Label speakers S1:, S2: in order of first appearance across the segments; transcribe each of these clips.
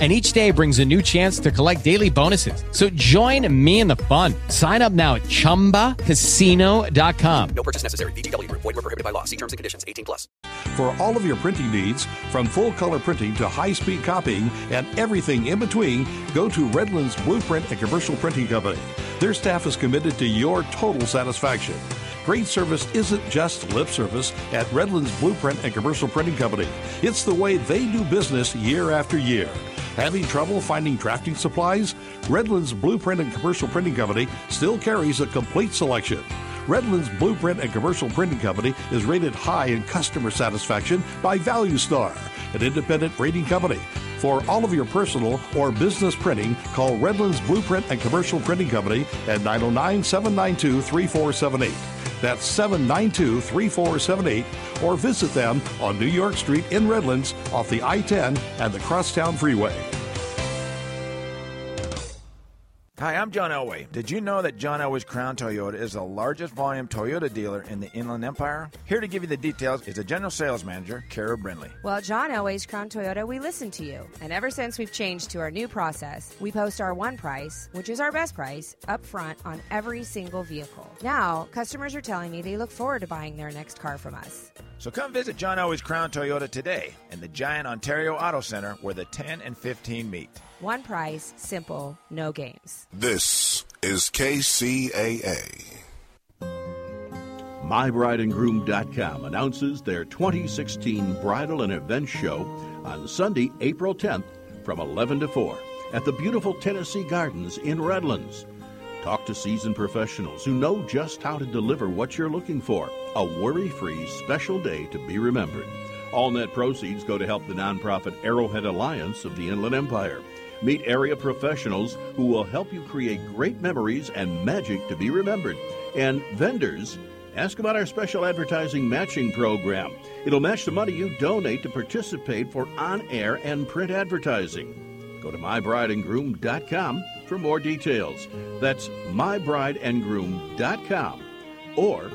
S1: and each day brings a new chance to collect daily bonuses. So join me in the fun. Sign up now at ChumbaCasino.com.
S2: No purchase necessary. VGW. Void were prohibited by law. See terms and conditions. 18 plus.
S3: For all of your printing needs, from full color printing to high speed copying and everything in between, go to Redlands Blueprint and Commercial Printing Company. Their staff is committed to your total satisfaction. Great service isn't just lip service at Redlands Blueprint and Commercial Printing Company. It's the way they do business year after year. Having trouble finding drafting supplies? Redlands Blueprint and Commercial Printing Company still carries a complete selection. Redlands Blueprint and Commercial Printing Company is rated high in customer satisfaction by Value Star, an independent rating company. For all of your personal or business printing, call Redlands Blueprint and Commercial Printing Company at 909 792 3478. That's 792 3478, or visit them on New York Street in Redlands off the I 10 and the Crosstown Freeway.
S4: Hi, I'm John Elway. Did you know that John Elway's Crown Toyota is the largest volume Toyota dealer in the Inland Empire? Here to give you the details is the General Sales Manager, Kara Brindley.
S5: Well, John Elway's Crown Toyota, we listen to you. And ever since we've changed to our new process, we post our one price, which is our best price, up front on every single vehicle. Now, customers are telling me they look forward to buying their next car from us.
S4: So come visit John Elway's Crown Toyota today in the Giant Ontario Auto Center where the 10 and 15 meet.
S5: One price, simple, no games.
S6: This is KCAA.
S7: MyBrideandGroom.com announces their 2016 bridal and event show on Sunday, April 10th from 11 to 4 at the beautiful Tennessee Gardens in Redlands. Talk to seasoned professionals who know just how to deliver what you're looking for. A worry free special day to be remembered. All net proceeds go to help the nonprofit Arrowhead Alliance of the Inland Empire. Meet area professionals who will help you create great memories and magic to be remembered. And vendors, ask about our special advertising matching program. It'll match the money you donate to participate for on air and print advertising. Go to mybrideandgroom.com for more details. That's mybrideandgroom.com or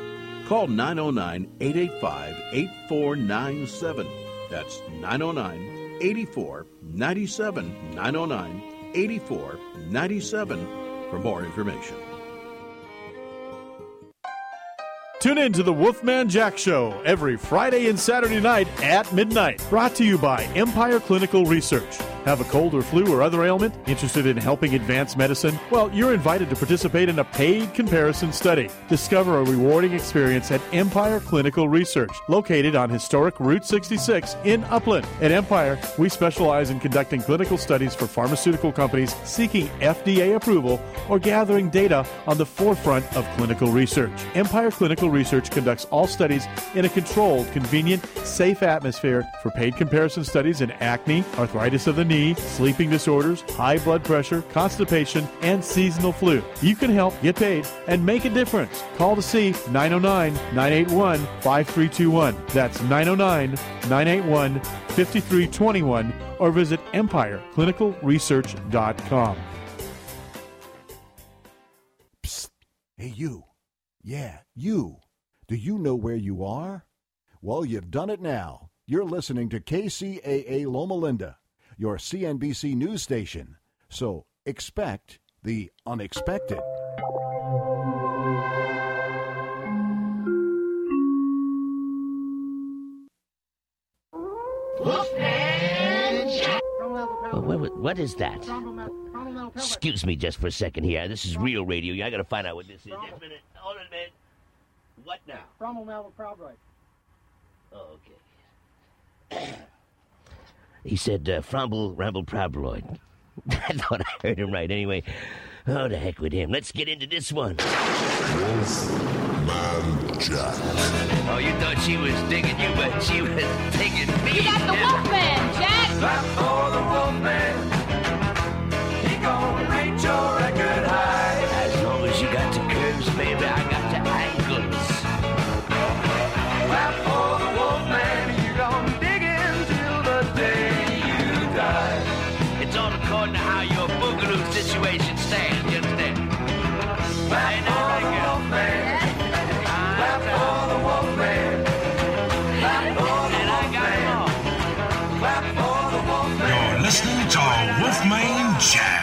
S7: call 909 885 8497. That's 909 84 97 909 84 97 for more information.
S8: Tune in to the Wolfman Jack Show every Friday and Saturday night at midnight. Brought to you by Empire Clinical Research. Have a cold or flu or other ailment? Interested in helping advance medicine? Well, you're invited to participate in a paid comparison study. Discover a rewarding experience at Empire Clinical Research, located on historic Route 66 in Upland. At Empire, we specialize in conducting clinical studies for pharmaceutical companies seeking FDA approval or gathering data on the forefront of clinical research. Empire Clinical Research conducts all studies in a controlled, convenient, safe atmosphere for paid comparison studies in acne, arthritis of the knee, sleeping disorders, high blood pressure, constipation, and seasonal flu. You can help, get paid, and make a difference. Call to see 909 981 5321. That's 909 981 5321 or visit EmpireClinicalResearch.com.
S9: Psst. Hey, you. Yeah, you. Do you know where you are? Well, you've done it now. You're listening to KCAA Loma Linda your CNBC news station. So expect the unexpected.
S10: what, what is that? Excuse me just for a second here. This is real radio. I gotta find out what this is. Just a minute. Hold on a minute. What now?
S11: Cromwell Malva Crowdright.
S10: Oh, okay. He said, uh, Frumble, Rumble, Probloid. I thought I heard him right. Anyway, oh, the heck with him. Let's get into this one.
S12: Man Jack.
S10: Oh, you thought she was digging you, but she was digging me.
S13: You got the Wolfman, Jack.
S14: Clap for the Wolfman. He gon' reach your record
S15: Jack.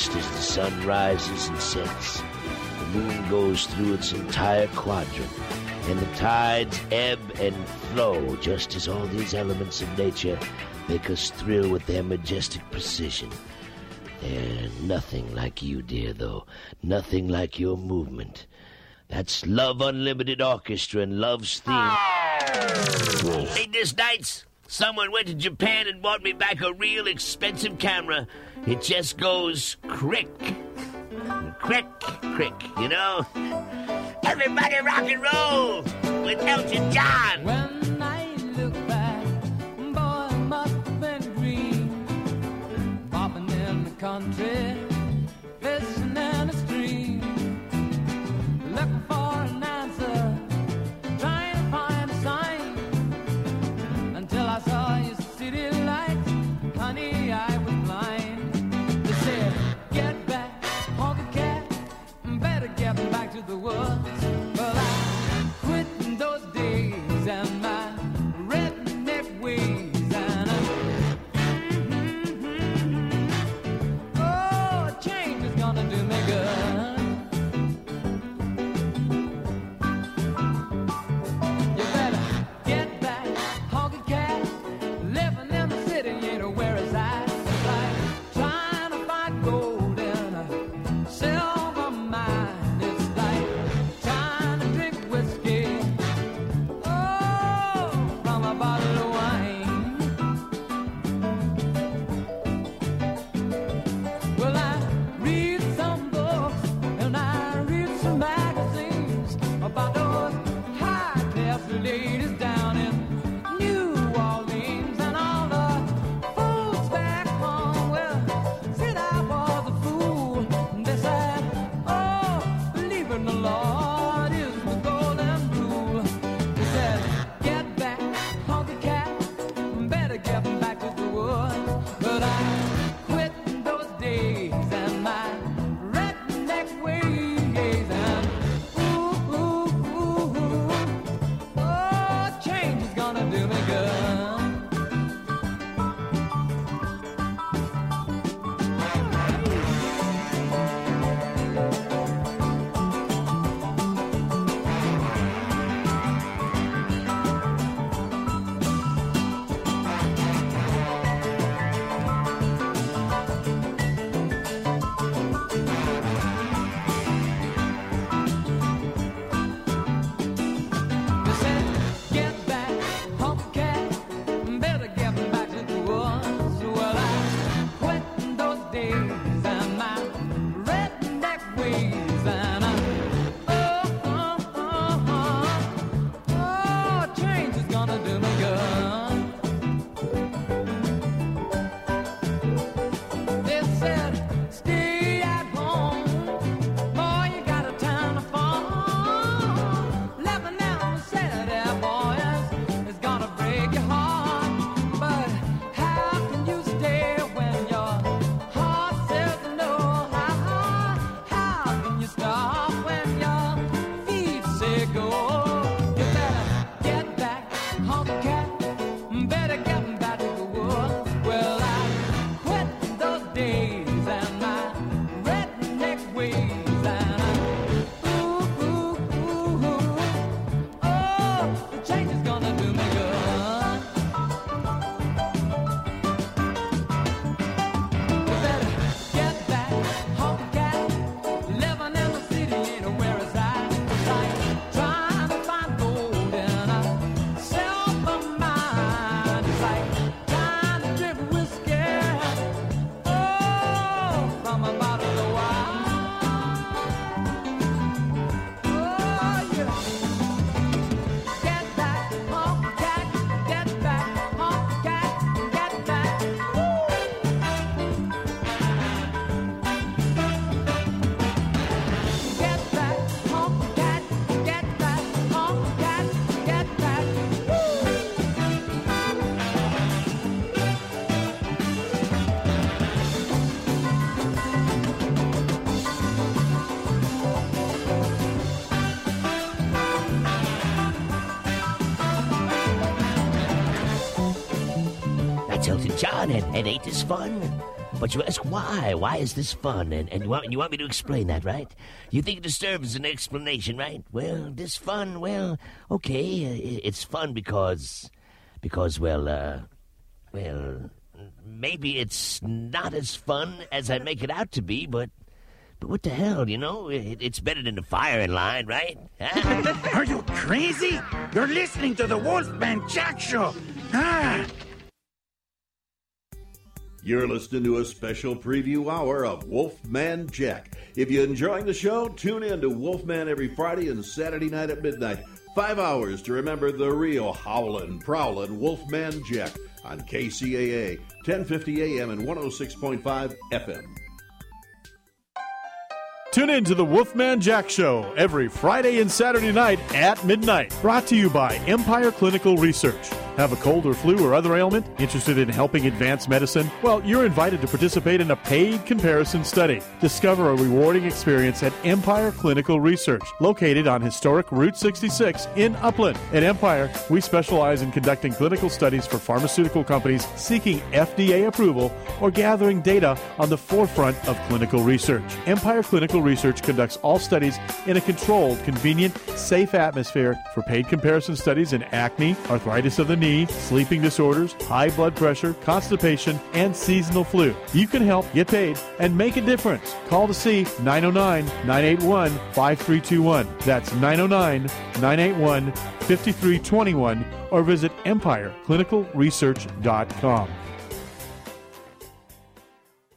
S10: Just as the sun rises and sets, the moon goes through its entire quadrant, and the tides ebb and flow, just as all these elements of nature make us thrill with their majestic precision. They're nothing like you, dear, though. Nothing like your movement. That's Love Unlimited Orchestra and Love's theme. Hey, this night's someone went to Japan and bought me back a real expensive camera. It just goes crick, crick, crick, you know? Everybody rock and roll with Elton John.
S14: When I look back, boy, must have been a dream. Bopping in the country,
S16: and, and ain't
S10: this fun? But you ask why? Why is this fun? And, and you, want, you want me to explain that, right? You think it deserves an explanation, right? Well, this fun, well, okay, uh, it's fun because, because, well, uh, well, maybe it's not as fun as I make it out to be, but but what the hell, you know? It, it's better than the firing line, right?
S17: Are you crazy? You're listening to the Wolfman Jack Show. Ah,
S7: you're listening to a special preview hour of Wolfman Jack. If you're enjoying the show, tune in to Wolfman every Friday and Saturday night at midnight. Five hours to remember the real howling, prowling Wolfman Jack on KCAA, 1050 AM and 106.5 FM.
S8: Tune in to the Wolfman Jack Show every Friday and Saturday night at midnight. Brought to you by Empire Clinical Research. Have a cold or flu or other ailment? Interested in helping advance medicine? Well, you're invited to participate in a paid comparison study. Discover a rewarding experience at Empire Clinical Research, located on historic Route 66 in Upland. At Empire, we specialize in conducting clinical studies for pharmaceutical companies seeking FDA approval or gathering data on the forefront of clinical research. Empire Clinical Research conducts all studies in a controlled, convenient, safe atmosphere for paid comparison studies in acne, arthritis of the knee, sleeping disorders, high blood pressure, constipation, and seasonal flu. You can help, get paid, and make a difference. Call to see 909 981 5321. That's 909 981 5321 or visit EmpireClinicalResearch.com.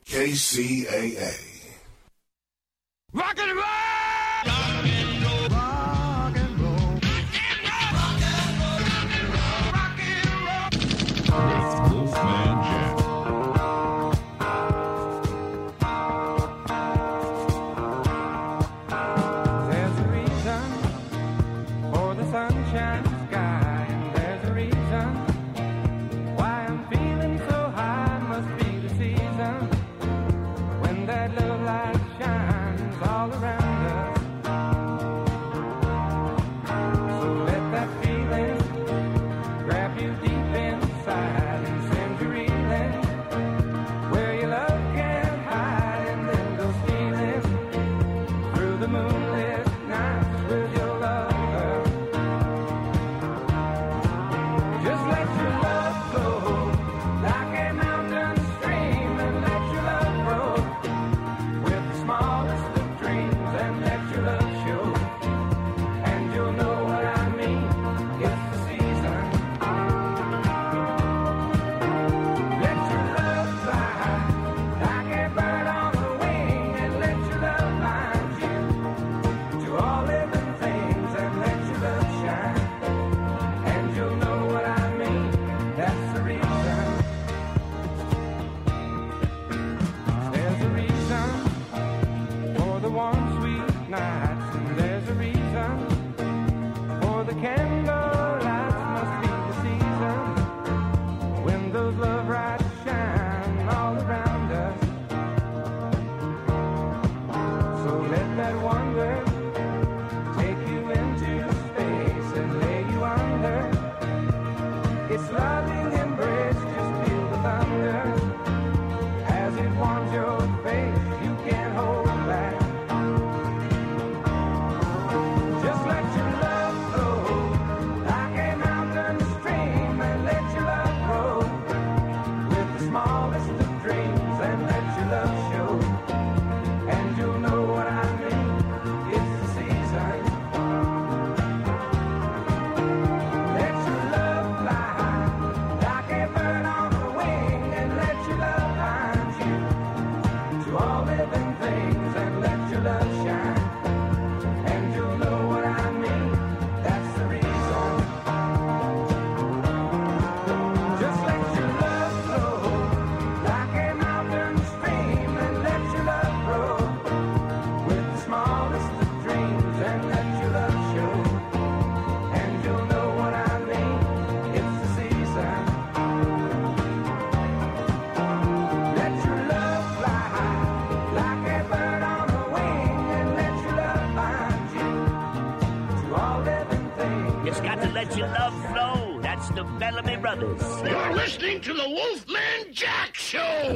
S6: KCAA.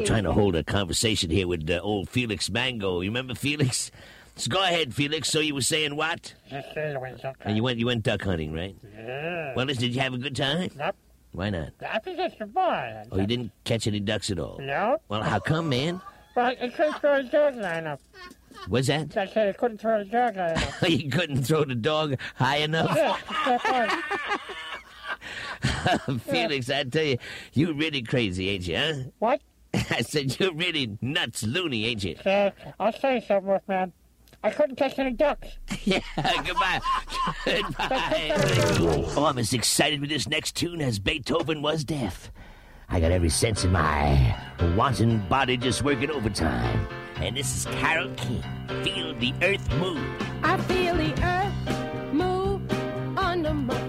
S10: Trying to hold a conversation here with uh, old Felix Mango. You remember Felix? So go ahead, Felix. So you were saying what? And you went you went duck hunting, right?
S18: Yeah.
S10: Well, listen, did you have a good time?
S18: Nope.
S10: Why not?
S18: I think it's the boy.
S10: Oh, you didn't catch any ducks at all.
S18: No.
S10: Well, how come, man?
S18: Well, I couldn't throw the dog line up.
S10: What's that?
S18: I said I couldn't throw the dog line up.
S10: you couldn't throw the dog high enough?
S18: yeah.
S10: Felix, I tell you, you're really crazy, ain't you, huh?
S18: What?
S10: I said you're really nuts loony, ain't you?
S18: So, I'll say something, Wolfman. I couldn't catch any ducks.
S10: yeah, goodbye. goodbye. Oh, I'm as excited with this next tune as Beethoven was deaf. I got every sense in my wanton body just working overtime. And this is Carole King. Feel the earth move.
S19: I feel the earth move under my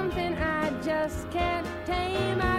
S19: something I just can't tame.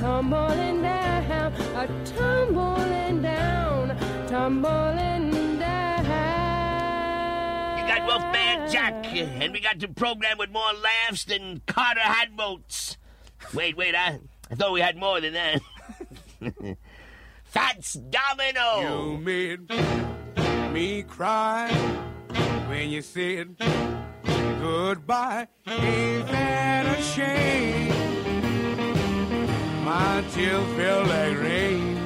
S19: Tumbling
S16: down, a tumbling down, tumbling down.
S10: You got Wolfman Jack, and we got the program with more laughs than Carter had votes. Wait, wait, I, I thought we had more than that. Fats Domino.
S19: You made me cry when you said goodbye. Ain't that a shame? My tears feel like rain.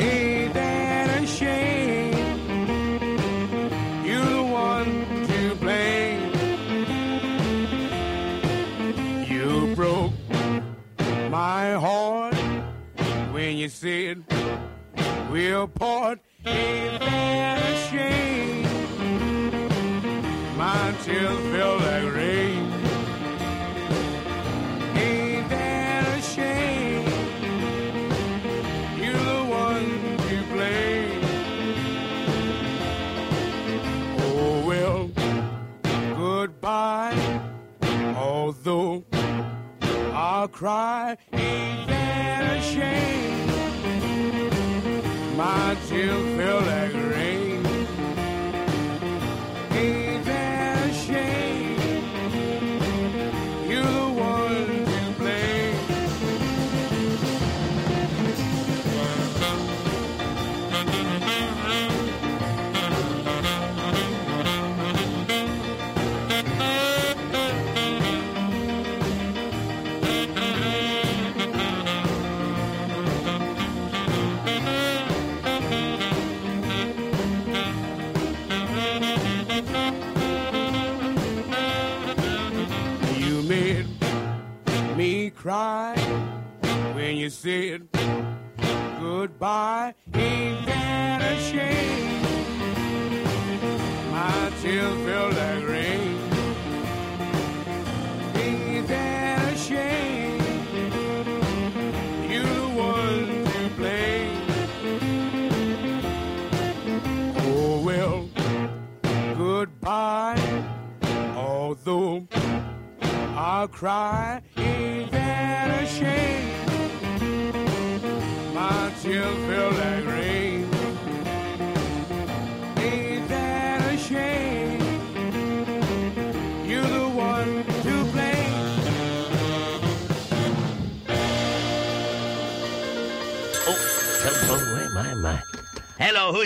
S19: Ain't that a shame? You're the one to blame. You broke my heart when you said we'll part. Ain't that a shame? My tears feel like rain.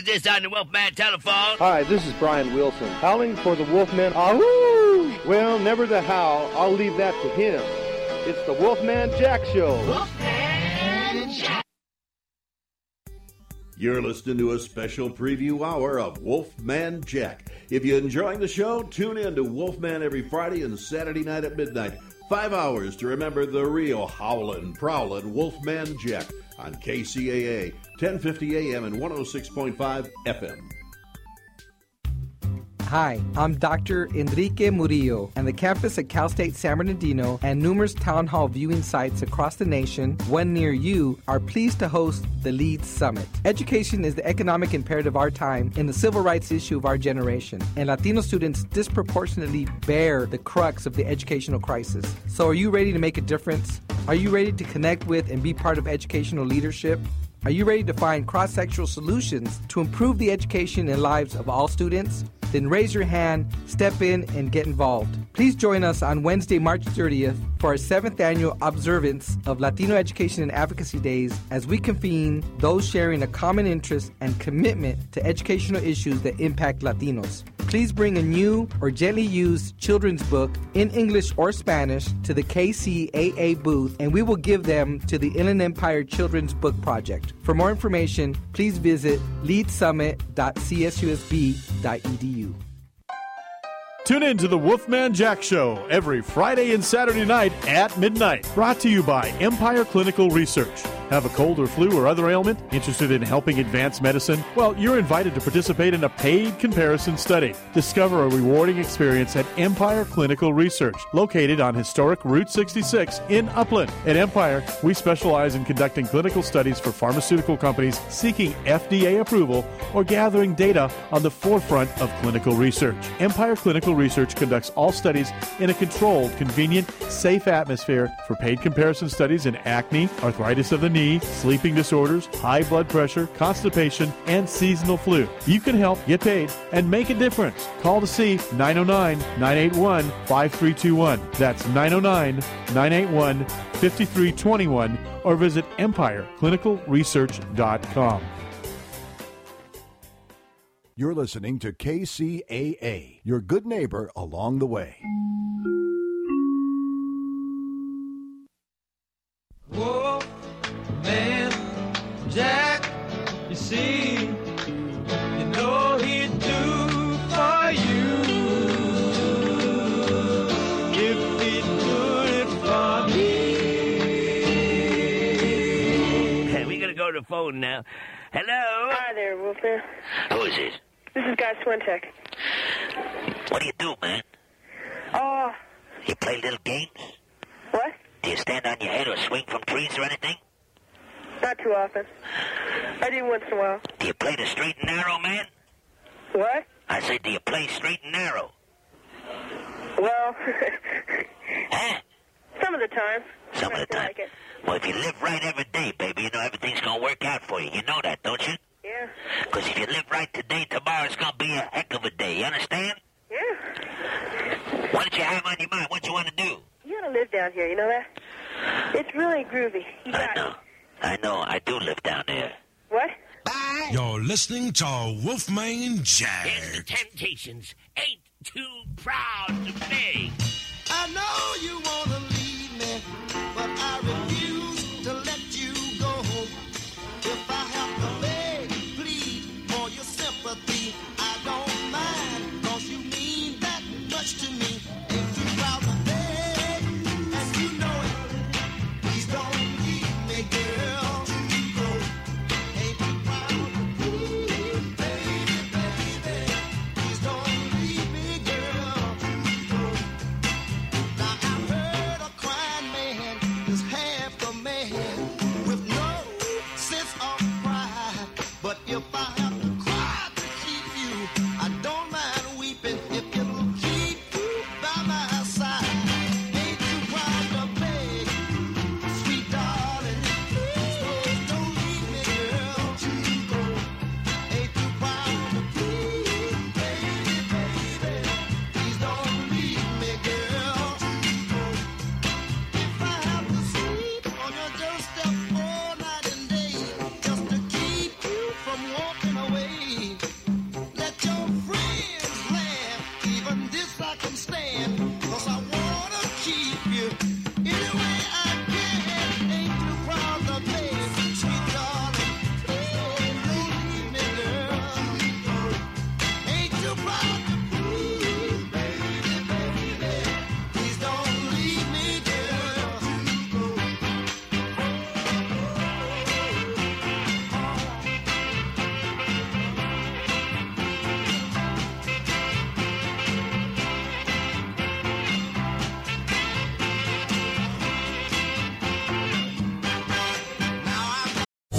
S10: Hello, who's this on the Wolfman telephone?
S20: Hi, this is Brian Wilson. Howling for the Wolfman. Ahoo! Well, never the howl. I'll leave that to him. It's the Wolfman Jack Show.
S7: You're listening to a special preview hour of Wolfman Jack. If you're enjoying the show, tune in to Wolfman every Friday and Saturday night at midnight. Five hours to remember the real howlin', prowlin' Wolfman Jack on KCAA, 1050 AM and 106.5 FM.
S21: Hi, I'm Dr. Enrique Murillo, and the campus at Cal State San Bernardino and numerous town hall viewing sites across the nation, one near you, are pleased to host the LEAD Summit. Education is the economic imperative of our time and the civil rights issue of our generation, and Latino students disproportionately bear the crux of the educational crisis. So, are you ready to make a difference? Are you ready to connect with and be part of educational leadership? Are you ready to find cross sectional solutions to improve the education and lives of all students? Then raise your hand, step in, and get involved. Please join us on Wednesday, March 30th for our seventh annual observance of Latino Education and Advocacy Days as we convene those sharing a common interest and commitment to educational issues that impact Latinos. Please bring a new or gently used children's book in English or Spanish to the KCAA booth and we will give them to the Inland Empire Children's Book Project. For more information, please visit leadsummit.csusb.edu.
S8: Tune in to the Wolfman Jack Show every Friday and Saturday night at midnight. Brought to you by Empire Clinical Research. Have a cold or flu or other ailment? Interested in helping advance medicine? Well, you're invited to participate in a paid comparison study. Discover a rewarding experience at Empire Clinical Research, located on historic Route 66 in Upland. At Empire, we specialize in conducting clinical studies for pharmaceutical companies seeking FDA approval or gathering data on the forefront of clinical research. Empire Clinical Research conducts all studies in a controlled, convenient, safe atmosphere for paid comparison studies in acne, arthritis of the knee, sleeping disorders, high blood pressure, constipation, and seasonal flu. You can help, get paid, and make a difference. Call to see 909 981 5321. That's 909 981 5321 or visit empireclinicalresearch.com.
S22: You're listening to KCAA, your good neighbor along the way.
S23: Whoa, man, Jack, you see, you know he'd do for you if he did it for me.
S24: Hey, we gotta go to the phone now. Hello?
S25: Hi there, Wolfman.
S24: Who is this?
S25: This is Guy Swintek.
S24: What do you do, man?
S25: Oh,
S24: You play little games?
S25: what?
S24: Do you stand on your head or swing from trees or anything?
S25: Not too often. I do once in a while.
S24: Do you play the straight and narrow, man?
S25: What?
S24: I said, do you play straight and narrow?
S25: Well, some of the time.
S24: Some of the time.
S25: Like it.
S24: Well, if you live right every day, baby, you know everything's gonna work out for you. You know that, don't you?
S25: Yeah.
S24: Because if you live right today, tomorrow's gonna be a heck of a day. You understand?
S25: Yeah.
S24: What did you have on your mind? What you want to do?
S25: You gotta live down here, you know that? It's really groovy. You got
S24: I know. I know. I do live down there.
S25: What? Bye.
S15: You're listening to Wolfman Jack.
S24: the Temptations ain't too proud to be.
S23: I know you wanna leave me, but I refuse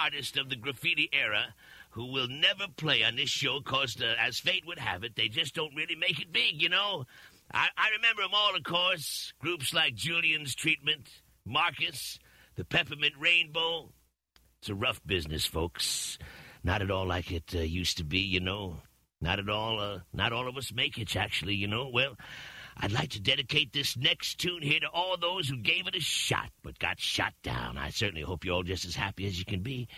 S10: Many of the graffiti era who will never play on this show because, uh, as fate would have it, they just don't really make it big, you know? I, I remember them all, of course. Groups like Julian's Treatment, Marcus, the Peppermint Rainbow. It's a rough business, folks. Not at all like it uh, used to be, you know. Not at all, uh, not all of us make it, actually, you know. Well, I'd like to dedicate this next tune here to all those who gave it a shot but got shot down. I certainly hope you're all just as happy as you can be.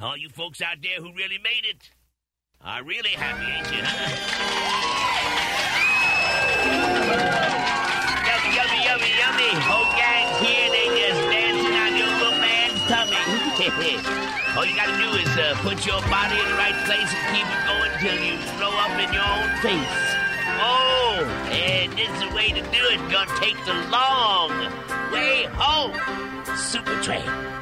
S10: All you folks out there who really made it are really happy, ain't you? yummy, yummy, yummy, yummy. Whole gang here, they just dancing on your little man's tummy. all you gotta do is uh, put your body in the right place and keep it going till you throw up in your own face. Oh, and this is the way to do it. Gonna take the long way home.
S14: Supertramp.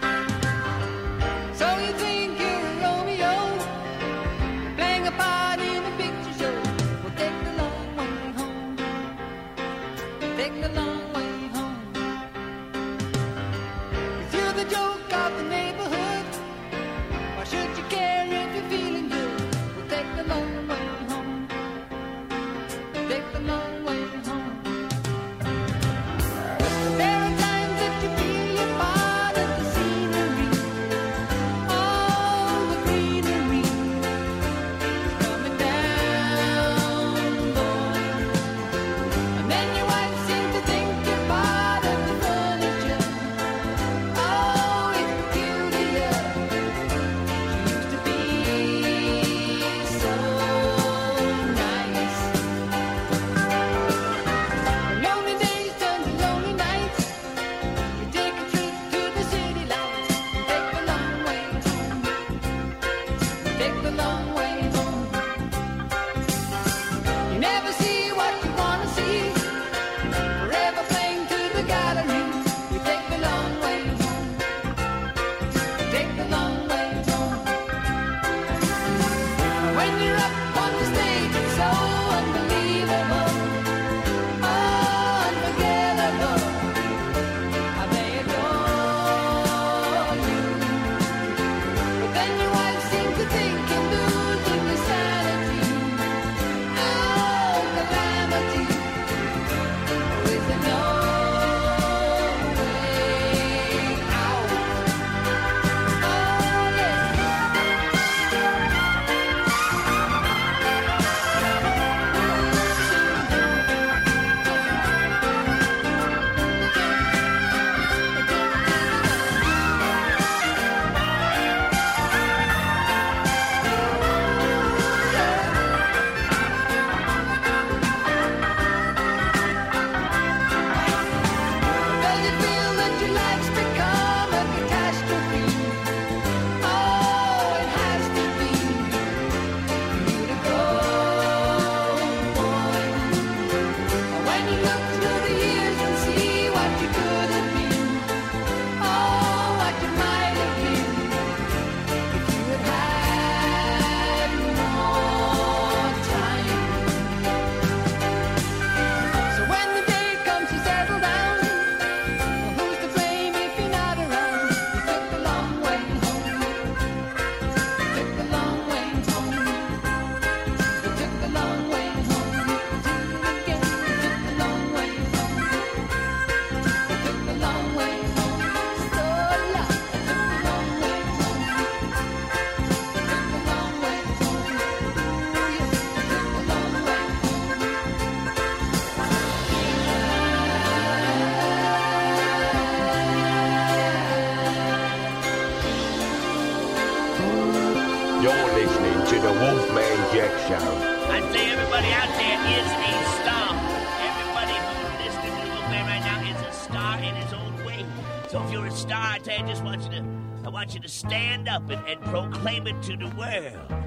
S14: Up
S26: and, and proclaim it to the world.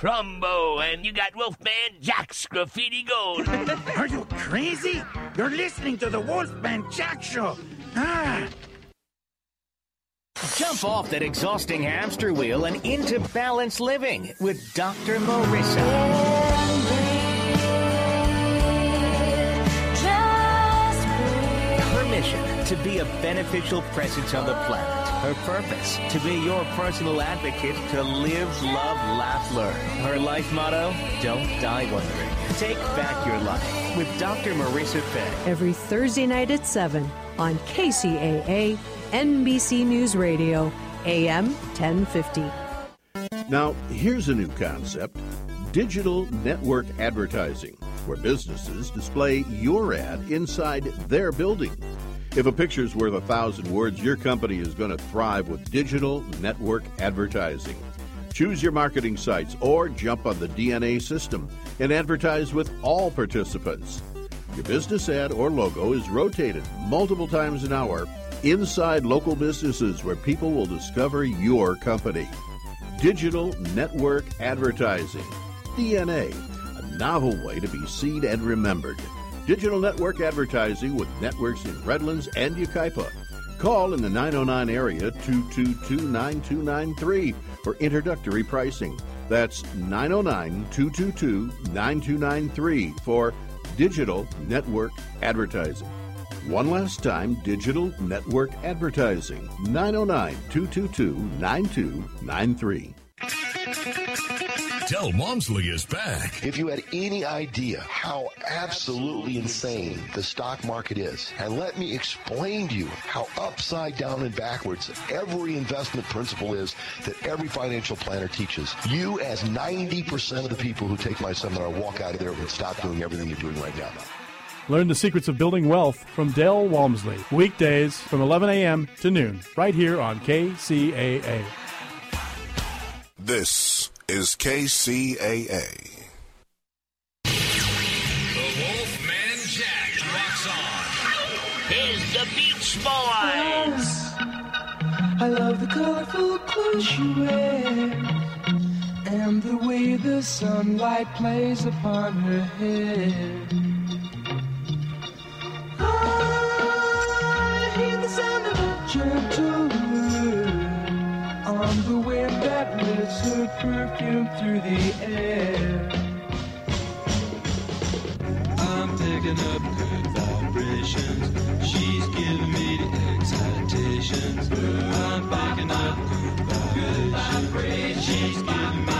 S26: Crumbo, and you got Wolfman Jack's Graffiti Gold.
S17: Are you crazy? You're listening to the Wolfman Jack Show. Ah.
S27: Jump off that exhausting hamster wheel and into balanced living with Dr. Marissa. Her mission to be a beneficial presence on the planet. Her purpose to be your personal advocate to live, love, laugh, learn. Her life motto: Don't die wondering. Take back your life with Dr. Marissa Fay.
S28: every Thursday night at 7 on KCAA NBC News Radio, AM 1050.
S7: Now, here's a new concept digital network advertising, where businesses display your ad inside their building. If a picture's worth a thousand words, your company is going to thrive with digital network advertising. Choose your marketing sites or jump on the DNA system and advertise with all participants. Your business ad or logo is rotated multiple times an hour inside local businesses where people will discover your company. Digital Network Advertising, DNA, a novel way to be seen and remembered. Digital Network Advertising with networks in Redlands and Yucaipa. Call in the 909 area 222 9293 for introductory pricing. That's 909 222 9293 for Digital Network Advertising. One last time, Digital Network Advertising, 909 222 9293.
S29: Del Walmsley is back.
S30: If you had any idea how absolutely insane the stock market is, and let me explain to you how upside down and backwards every investment principle is that every financial planner teaches, you as 90% of the people who take my seminar walk out of there and stop doing everything you're doing right now.
S8: Learn the secrets of building wealth from Dale Walmsley. Weekdays from 11 a.m. to noon, right here on KCAA.
S15: This is KCAA.
S29: The Wolfman Jack rocks on.
S10: Here's the Beach Boys.
S16: I love the colorful clothes you wear and the way the sunlight plays upon her hair. I hear the sound of a gentle word on the wind that lifts her perfume through the air.
S31: I'm picking up good vibrations. She's giving me the excitations. I'm picking up good vibrations. She's giving me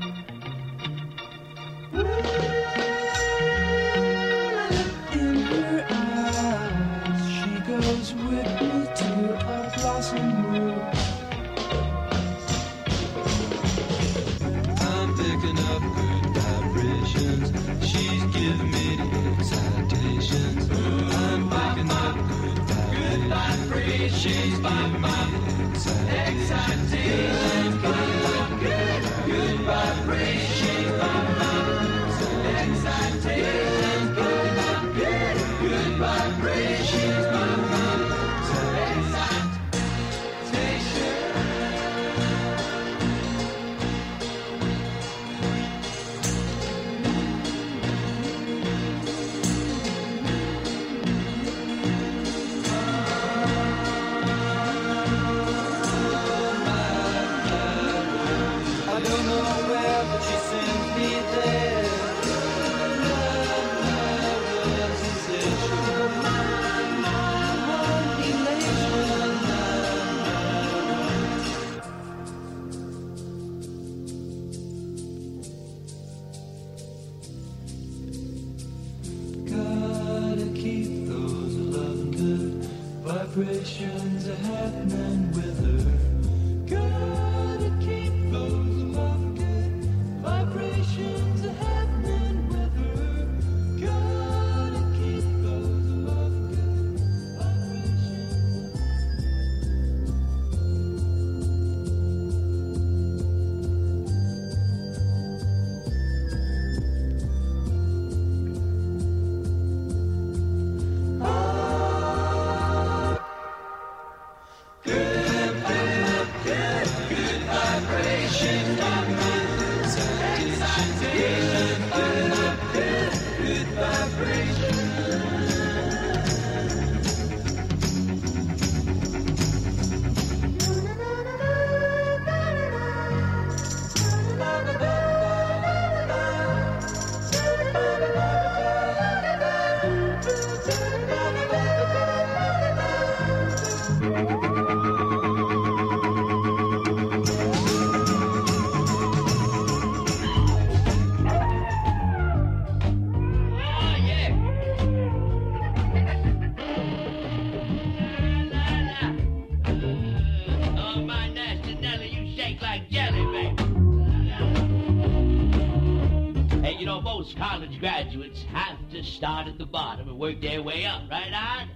S10: Work their way up, right on?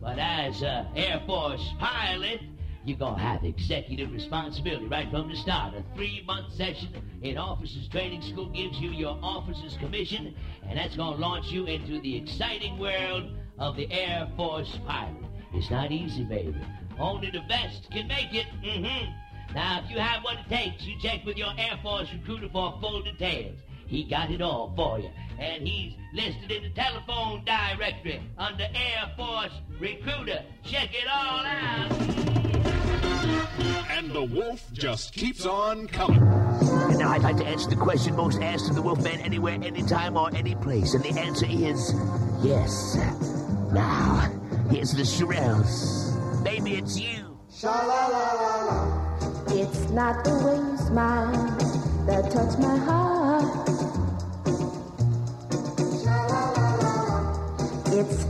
S10: But as a Air Force pilot, you're gonna have executive responsibility right from the start. A three-month session in officers training school gives you your officer's commission, and that's gonna launch you into the exciting world of the Air Force pilot. It's not easy, baby. Only the best can make it. Mm-hmm. Now, if you have what it takes, you check with your Air Force recruiter for full details. He got it all for you. And he's listed in the telephone directory under Air Force Recruiter. Check it all out.
S32: And the wolf just keeps on coming.
S10: And now I'd like to answer the question most asked of the Wolfman anywhere, anytime, or any place. And the answer is yes. Now, here's the Shirelles. Baby, it's you.
S33: It's not the way you smile that touch my heart.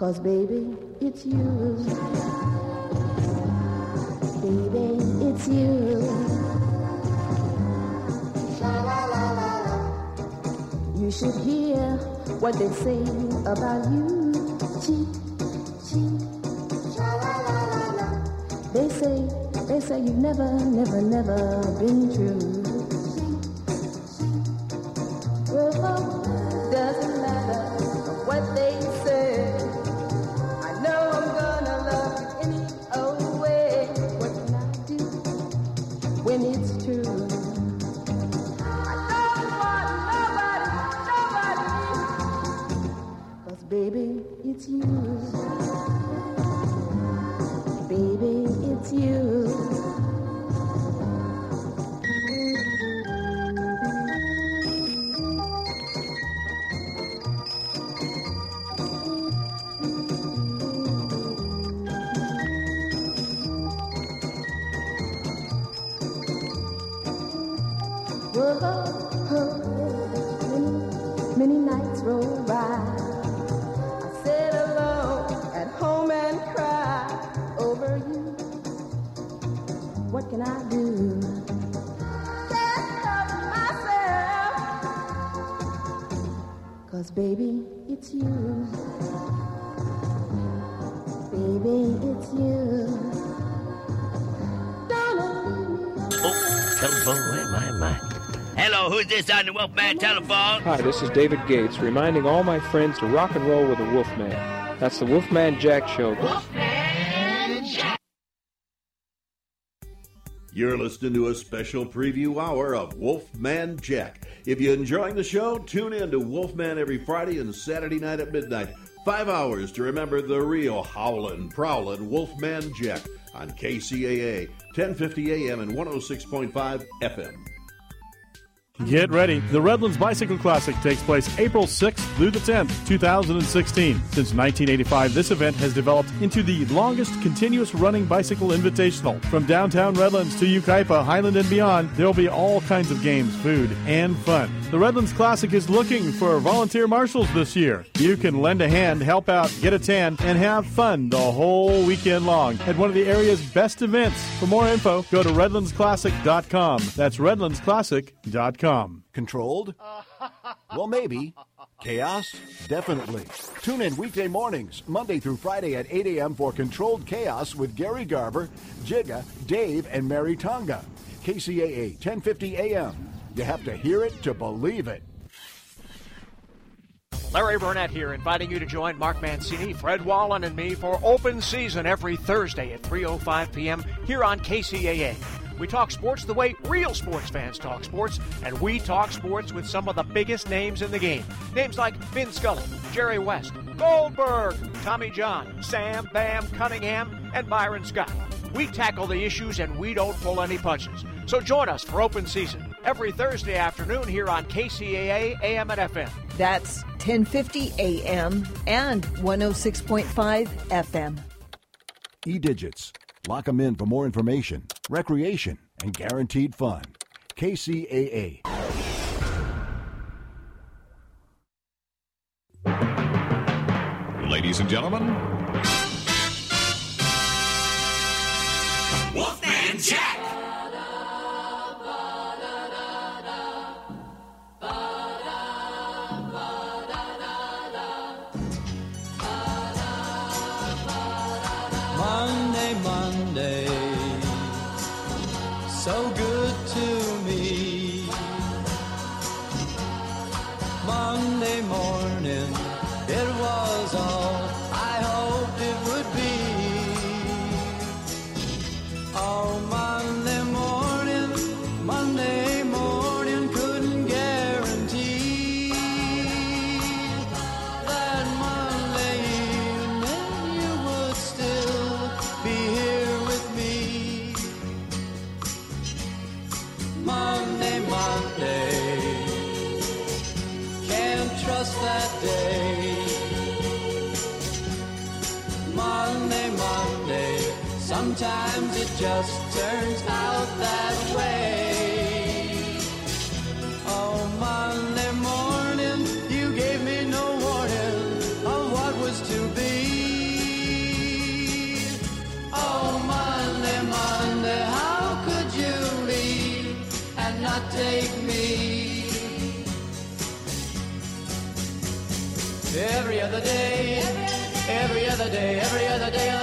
S33: Cause baby, it's you. Baby, it's you. You should hear what they say about you. Cheat, cheat. They say, they say you've never, never, never been true. Oh, doesn't matter what they say. Cause baby, it's you. Baby, it's you.
S10: Oh, telephone, where am I? Am I? Hello, who's this on the Wolfman telephone?
S34: Hi, this is David Gates, reminding all my friends to rock and roll with the Wolfman. That's the Wolfman Jack Show. Wolfman Jack.
S7: You're listening to a special preview hour of Wolfman Jack. If you're enjoying the show, tune in to Wolfman every Friday and Saturday night at midnight. Five hours to remember the real howlin', prowlin' Wolfman Jack on KCAA, 1050 AM and 106.5 FM.
S8: Get ready. The Redlands Bicycle Classic takes place April 6th through the 10th, 2016. Since 1985, this event has developed into the longest continuous running bicycle invitational. From downtown Redlands to Yucaipa, Highland, and beyond, there will be all kinds of games, food, and fun. The Redlands Classic is looking for volunteer marshals this year. You can lend a hand, help out, get a tan, and have fun the whole weekend long at one of the area's best events. For more info, go to redlandsclassic.com. That's redlandsclassic.com.
S22: Controlled? Well, maybe. Chaos? Definitely. Tune in weekday mornings, Monday through Friday at 8 a.m. for Controlled Chaos with Gary Garver, Jigga, Dave, and Mary Tonga. KCAA 1050 AM. You have to hear it to believe it.
S31: Larry Burnett here, inviting you to join Mark Mancini, Fred Wallen, and me for open season every Thursday at 3:05 p.m. here on KCAA. We talk sports the way real sports fans talk sports, and we talk sports with some of the biggest names in the game. Names like Vin Scully, Jerry West, Goldberg, Tommy John, Sam Bam Cunningham, and Byron Scott. We tackle the issues and we don't pull any punches. So join us for open season every Thursday afternoon here on KCAA AM and FM.
S28: That's 1050 AM and 106.5 FM.
S22: E-Digits. Lock 'em in for more information, recreation, and guaranteed fun. KCAA.
S32: Ladies and gentlemen,
S14: just turns out that way. Oh, Monday morning, you gave me no warning of what was to be. Oh, Monday, Monday, how could you leave and not take me? Every other day, every other day, every other day of the week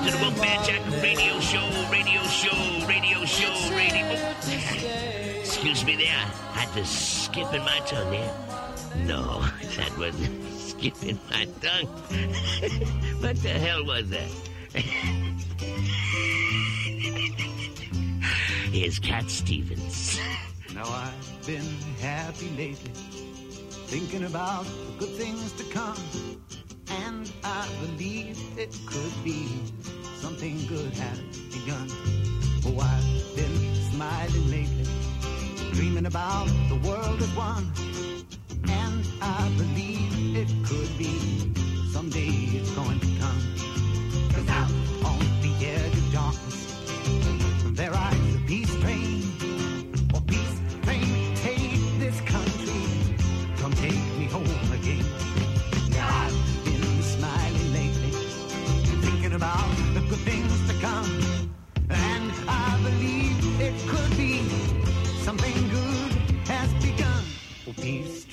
S26: listening to the Wolfman Jack radio show, radio show, radio show, radio. Excuse me there. I had to skip in my tongue there. No, that wasn't skipping my tongue. what the hell was that? Here's Cat Stevens.
S35: Now I've been happy lately, thinking about the good things to come. And I believe it could be something good has begun. Oh, I've been smiling lately, dreaming about the world as one. And I believe it could be someday it's going Oh, peace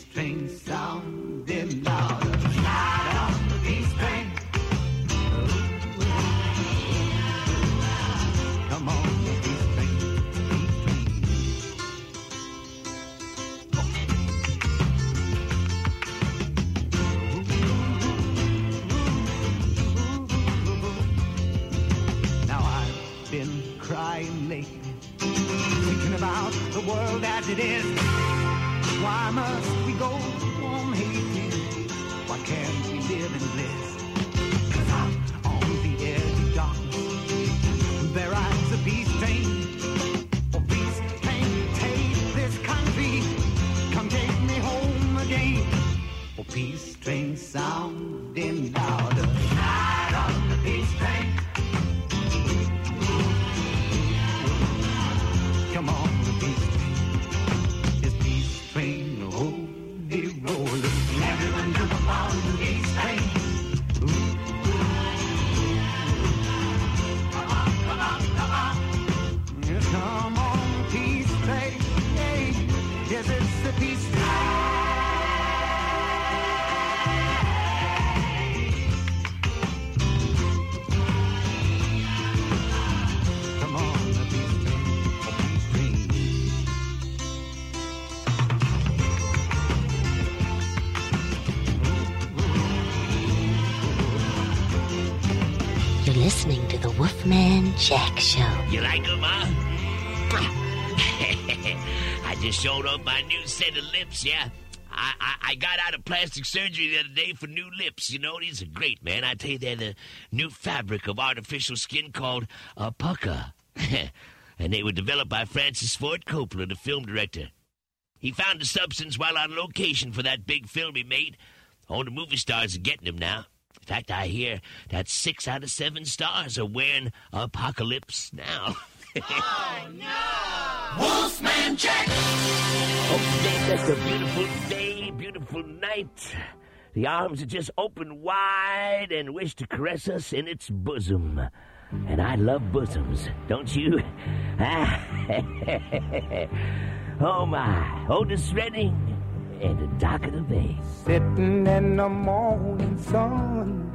S35: strange sound. Jack Show.
S10: You like them, huh? Mm. I just showed off my new set of lips, yeah. I, I, I got out of plastic surgery the other day for new lips. You know, these are great, man. I tell you, they're the new fabric of artificial skin called a pucker. and they were developed by Francis Ford Coppola, the film director. He found the substance while on location for that big film he made. All the movie stars are getting them now. In fact, I hear that six out of seven stars are wearing Apocalypse now.
S36: Oh no! Wolfman Jack!
S10: Oh, today's just a beautiful day, beautiful night. The arms are just open wide and wish to caress us in its bosom. And I love bosoms, don't you? Ah, oh my, Otis Redding and the Dock of the Bay.
S6: Sitting in the morning sun.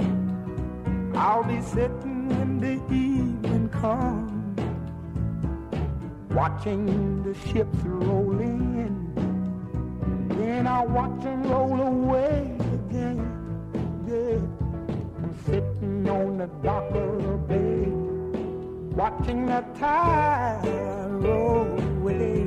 S6: I'll be sitting when the evening comes. Watching the ships roll in. Then I'll watch them roll away again. Yeah. I'm sitting on the dock of the bay. Watching the tide roll away.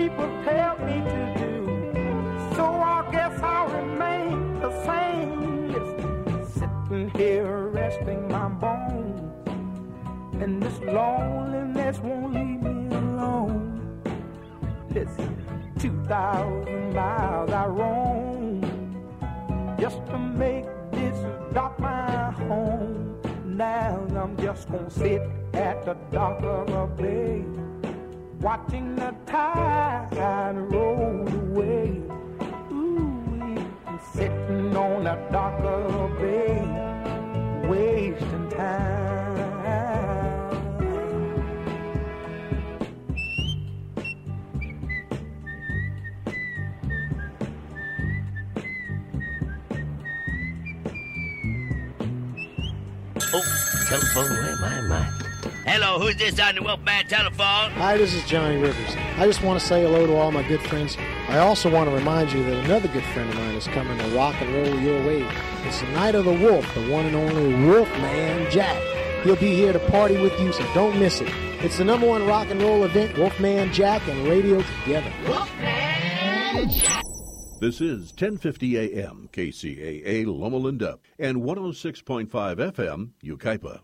S6: People tell me to do. So I guess I'll remain the same. Sitting here resting my bones. And this loneliness won't leave me alone. Listen, 2,000 miles I roam just to make this dock my home. Now I'm just gonna sit at the dock of a bay watching the tide roll away. Ooh, sitting on a darker bay, wasting time.
S10: Oh, telephone, where am I? Am I? Hello, who's this on the Wolfman telephone?
S37: Hi, this is Johnny Rivers. I just want to say hello to all my good friends. I also want to remind you that another good friend of mine is coming to rock and roll your way. It's the Night of the Wolf, the one and only Wolfman Jack. He'll be here to party with you, so don't miss it. It's the number one rock and roll event, Wolfman Jack and radio together.
S7: wolfman This is 1050 AM KCAA Loma Linda and 106.5 FM Yucaipa.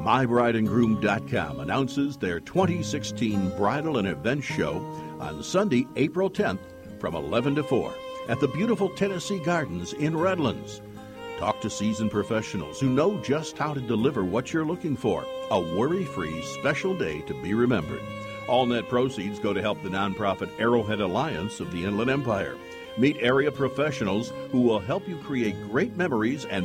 S7: MyBrideandGroom.com announces their 2016 Bridal and Event Show on Sunday, April 10th from 11 to 4 at the beautiful Tennessee Gardens in Redlands. Talk to seasoned professionals who know just how to deliver what you're looking for. A worry free special day to be remembered. All net proceeds go to help the nonprofit Arrowhead Alliance of the Inland Empire. Meet area professionals who will help you create great memories and